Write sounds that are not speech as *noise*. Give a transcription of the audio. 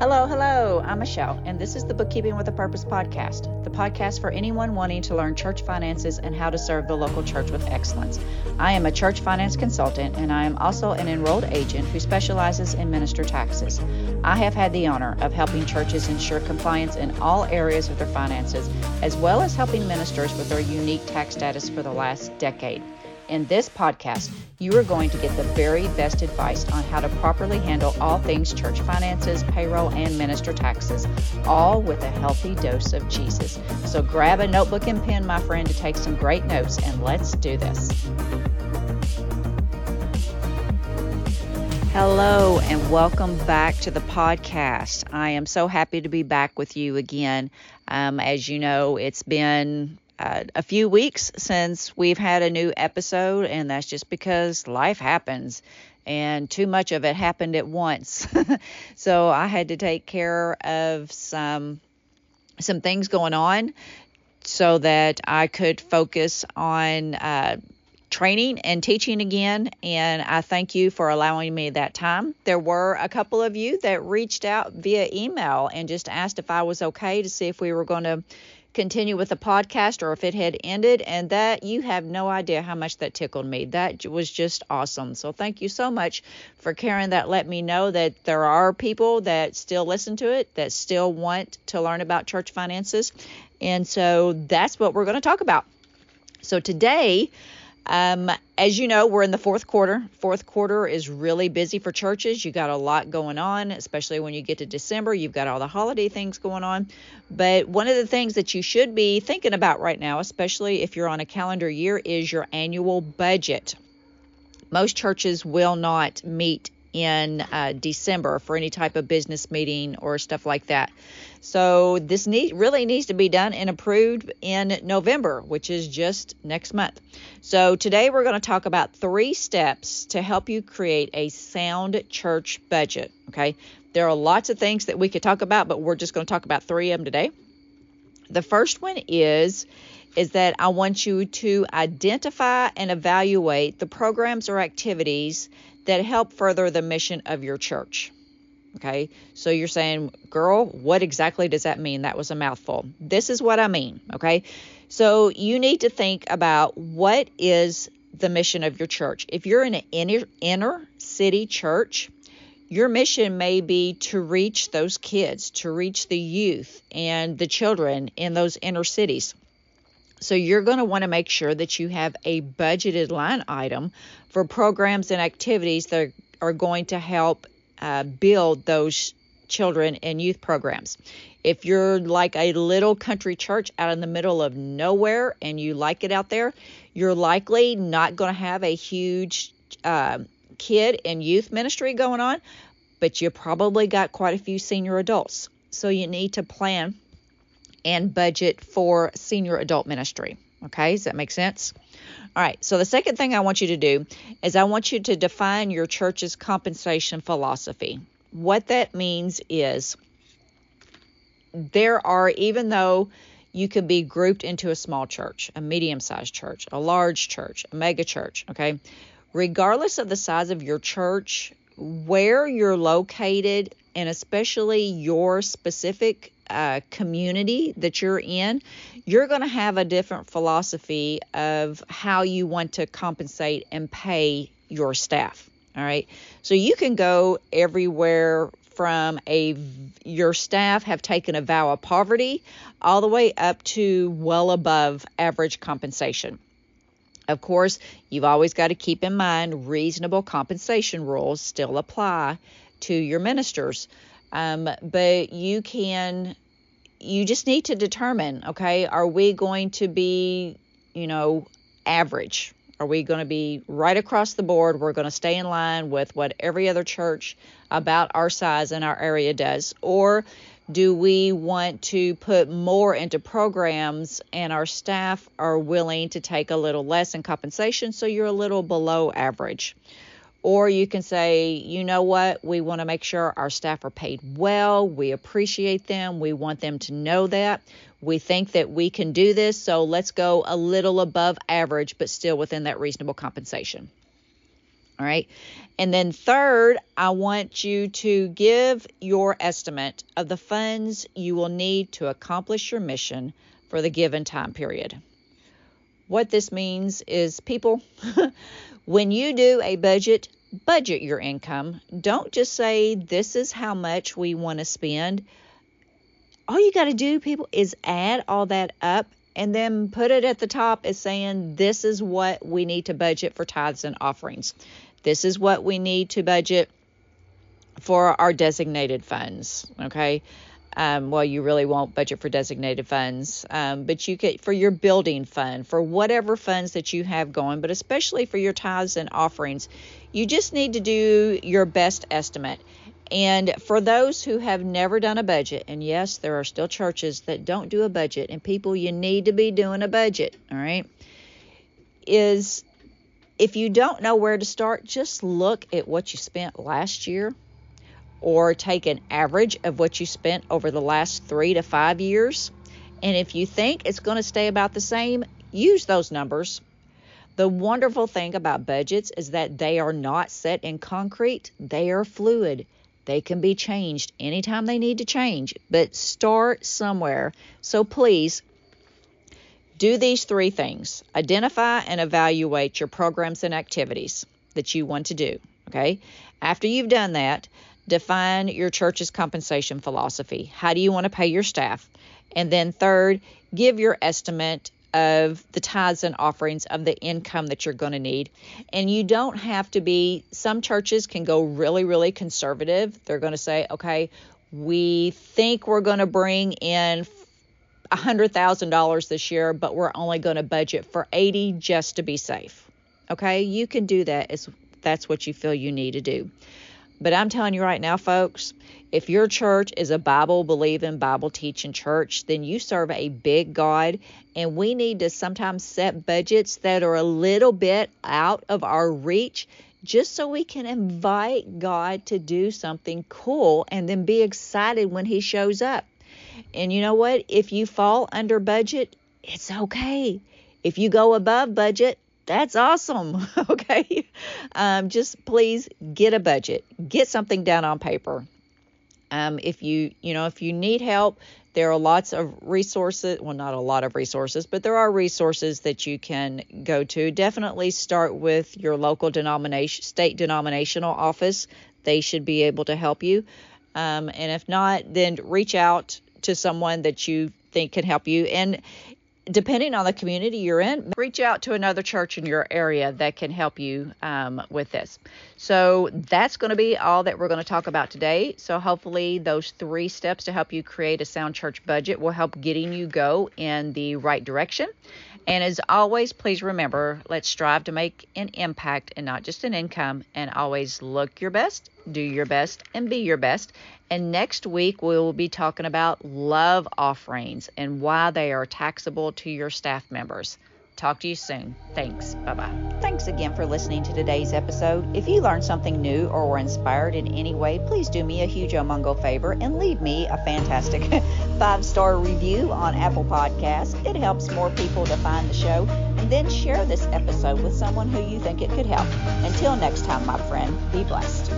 Hello, hello. I'm Michelle, and this is the Bookkeeping with a Purpose podcast, the podcast for anyone wanting to learn church finances and how to serve the local church with excellence. I am a church finance consultant, and I am also an enrolled agent who specializes in minister taxes. I have had the honor of helping churches ensure compliance in all areas of their finances, as well as helping ministers with their unique tax status for the last decade. In this podcast, you are going to get the very best advice on how to properly handle all things church finances, payroll, and minister taxes, all with a healthy dose of Jesus. So grab a notebook and pen, my friend, to take some great notes, and let's do this. Hello, and welcome back to the podcast. I am so happy to be back with you again. Um, as you know, it's been uh, a few weeks since we've had a new episode, and that's just because life happens and too much of it happened at once. *laughs* so I had to take care of some some things going on so that I could focus on uh, training and teaching again. And I thank you for allowing me that time. There were a couple of you that reached out via email and just asked if I was okay to see if we were going to continue with the podcast or if it had ended. And that you have no idea how much that tickled me. That was just awesome. So thank you so much for caring that let me know that there are people that still listen to it, that still want to learn about church finances. And so that's what we're going to talk about. So today, um, as you know, we're in the fourth quarter. Fourth quarter is really busy for churches. You got a lot going on, especially when you get to December. You've got all the holiday things going on. But one of the things that you should be thinking about right now, especially if you're on a calendar year, is your annual budget. Most churches will not meet in uh, December for any type of business meeting or stuff like that. So this need, really needs to be done and approved in November, which is just next month. So today we're going to talk about three steps to help you create a sound church budget. Okay, there are lots of things that we could talk about, but we're just going to talk about three of them today. The first one is is that I want you to identify and evaluate the programs or activities that help further the mission of your church. Okay, so you're saying, girl, what exactly does that mean? That was a mouthful. This is what I mean. Okay, so you need to think about what is the mission of your church. If you're in an inner, inner city church, your mission may be to reach those kids, to reach the youth and the children in those inner cities. So you're going to want to make sure that you have a budgeted line item for programs and activities that are going to help uh, build those children and youth programs. If you're like a little country church out in the middle of nowhere and you like it out there, you're likely not going to have a huge uh, kid and youth ministry going on, but you probably got quite a few senior adults. So you need to plan and budget for senior adult ministry. Okay, does that make sense? All right, so the second thing I want you to do is I want you to define your church's compensation philosophy. What that means is there are, even though you could be grouped into a small church, a medium sized church, a large church, a mega church, okay? Regardless of the size of your church, where you're located, and especially your specific uh, community that you're in, you're going to have a different philosophy of how you want to compensate and pay your staff. All right. So you can go everywhere from a your staff have taken a vow of poverty all the way up to well above average compensation. Of course, you've always got to keep in mind reasonable compensation rules still apply to your ministers. Um, but you can, you just need to determine, okay, are we going to be, you know, average? Are we going to be right across the board? We're going to stay in line with what every other church about our size in our area does? Or do we want to put more into programs and our staff are willing to take a little less in compensation so you're a little below average? Or you can say, you know what, we want to make sure our staff are paid well. We appreciate them. We want them to know that. We think that we can do this. So let's go a little above average, but still within that reasonable compensation. All right. And then, third, I want you to give your estimate of the funds you will need to accomplish your mission for the given time period. What this means is, people, *laughs* when you do a budget, budget your income. Don't just say, This is how much we want to spend. All you got to do, people, is add all that up and then put it at the top as saying, This is what we need to budget for tithes and offerings. This is what we need to budget for our designated funds. Okay. Um, well, you really won't budget for designated funds, um, but you could for your building fund, for whatever funds that you have going, but especially for your tithes and offerings, you just need to do your best estimate. And for those who have never done a budget, and yes, there are still churches that don't do a budget, and people, you need to be doing a budget, all right? Is if you don't know where to start, just look at what you spent last year or take an average of what you spent over the last three to five years. And if you think it's going to stay about the same, use those numbers. The wonderful thing about budgets is that they are not set in concrete, they are fluid. They can be changed anytime they need to change, but start somewhere. So please do these three things identify and evaluate your programs and activities that you want to do. Okay. After you've done that, define your church's compensation philosophy. How do you want to pay your staff? And then, third, give your estimate of the tithes and offerings of the income that you're going to need. And you don't have to be, some churches can go really, really conservative. They're going to say, okay, we think we're going to bring in $100,000 this year, but we're only going to budget for 80 just to be safe. Okay, you can do that if that's what you feel you need to do. But I'm telling you right now, folks, if your church is a Bible believing, Bible teaching church, then you serve a big God. And we need to sometimes set budgets that are a little bit out of our reach just so we can invite God to do something cool and then be excited when He shows up. And you know what? If you fall under budget, it's okay. If you go above budget, that's awesome. *laughs* okay. Um, just please get a budget, get something down on paper. Um, if you, you know, if you need help, there are lots of resources. Well, not a lot of resources, but there are resources that you can go to. Definitely start with your local denomination, state denominational office. They should be able to help you. Um, and if not, then reach out to someone that you think can help you. And depending on the community you're in, reach out to another church in your area that can help you um, with this. So that's going to be all that we're going to talk about today. So hopefully those three steps to help you create a sound church budget will help getting you go in the right direction. And as always, please remember, let's strive to make an impact and not just an income. And always look your best, do your best, and be your best. And next week, we will be talking about love offerings and why they are taxable to your staff members. Talk to you soon. Thanks. Bye bye. Thanks again for listening to today's episode. If you learned something new or were inspired in any way, please do me a huge omungo favor and leave me a fantastic *laughs* five star review on Apple Podcasts. It helps more people to find the show. And then share this episode with someone who you think it could help. Until next time, my friend, be blessed.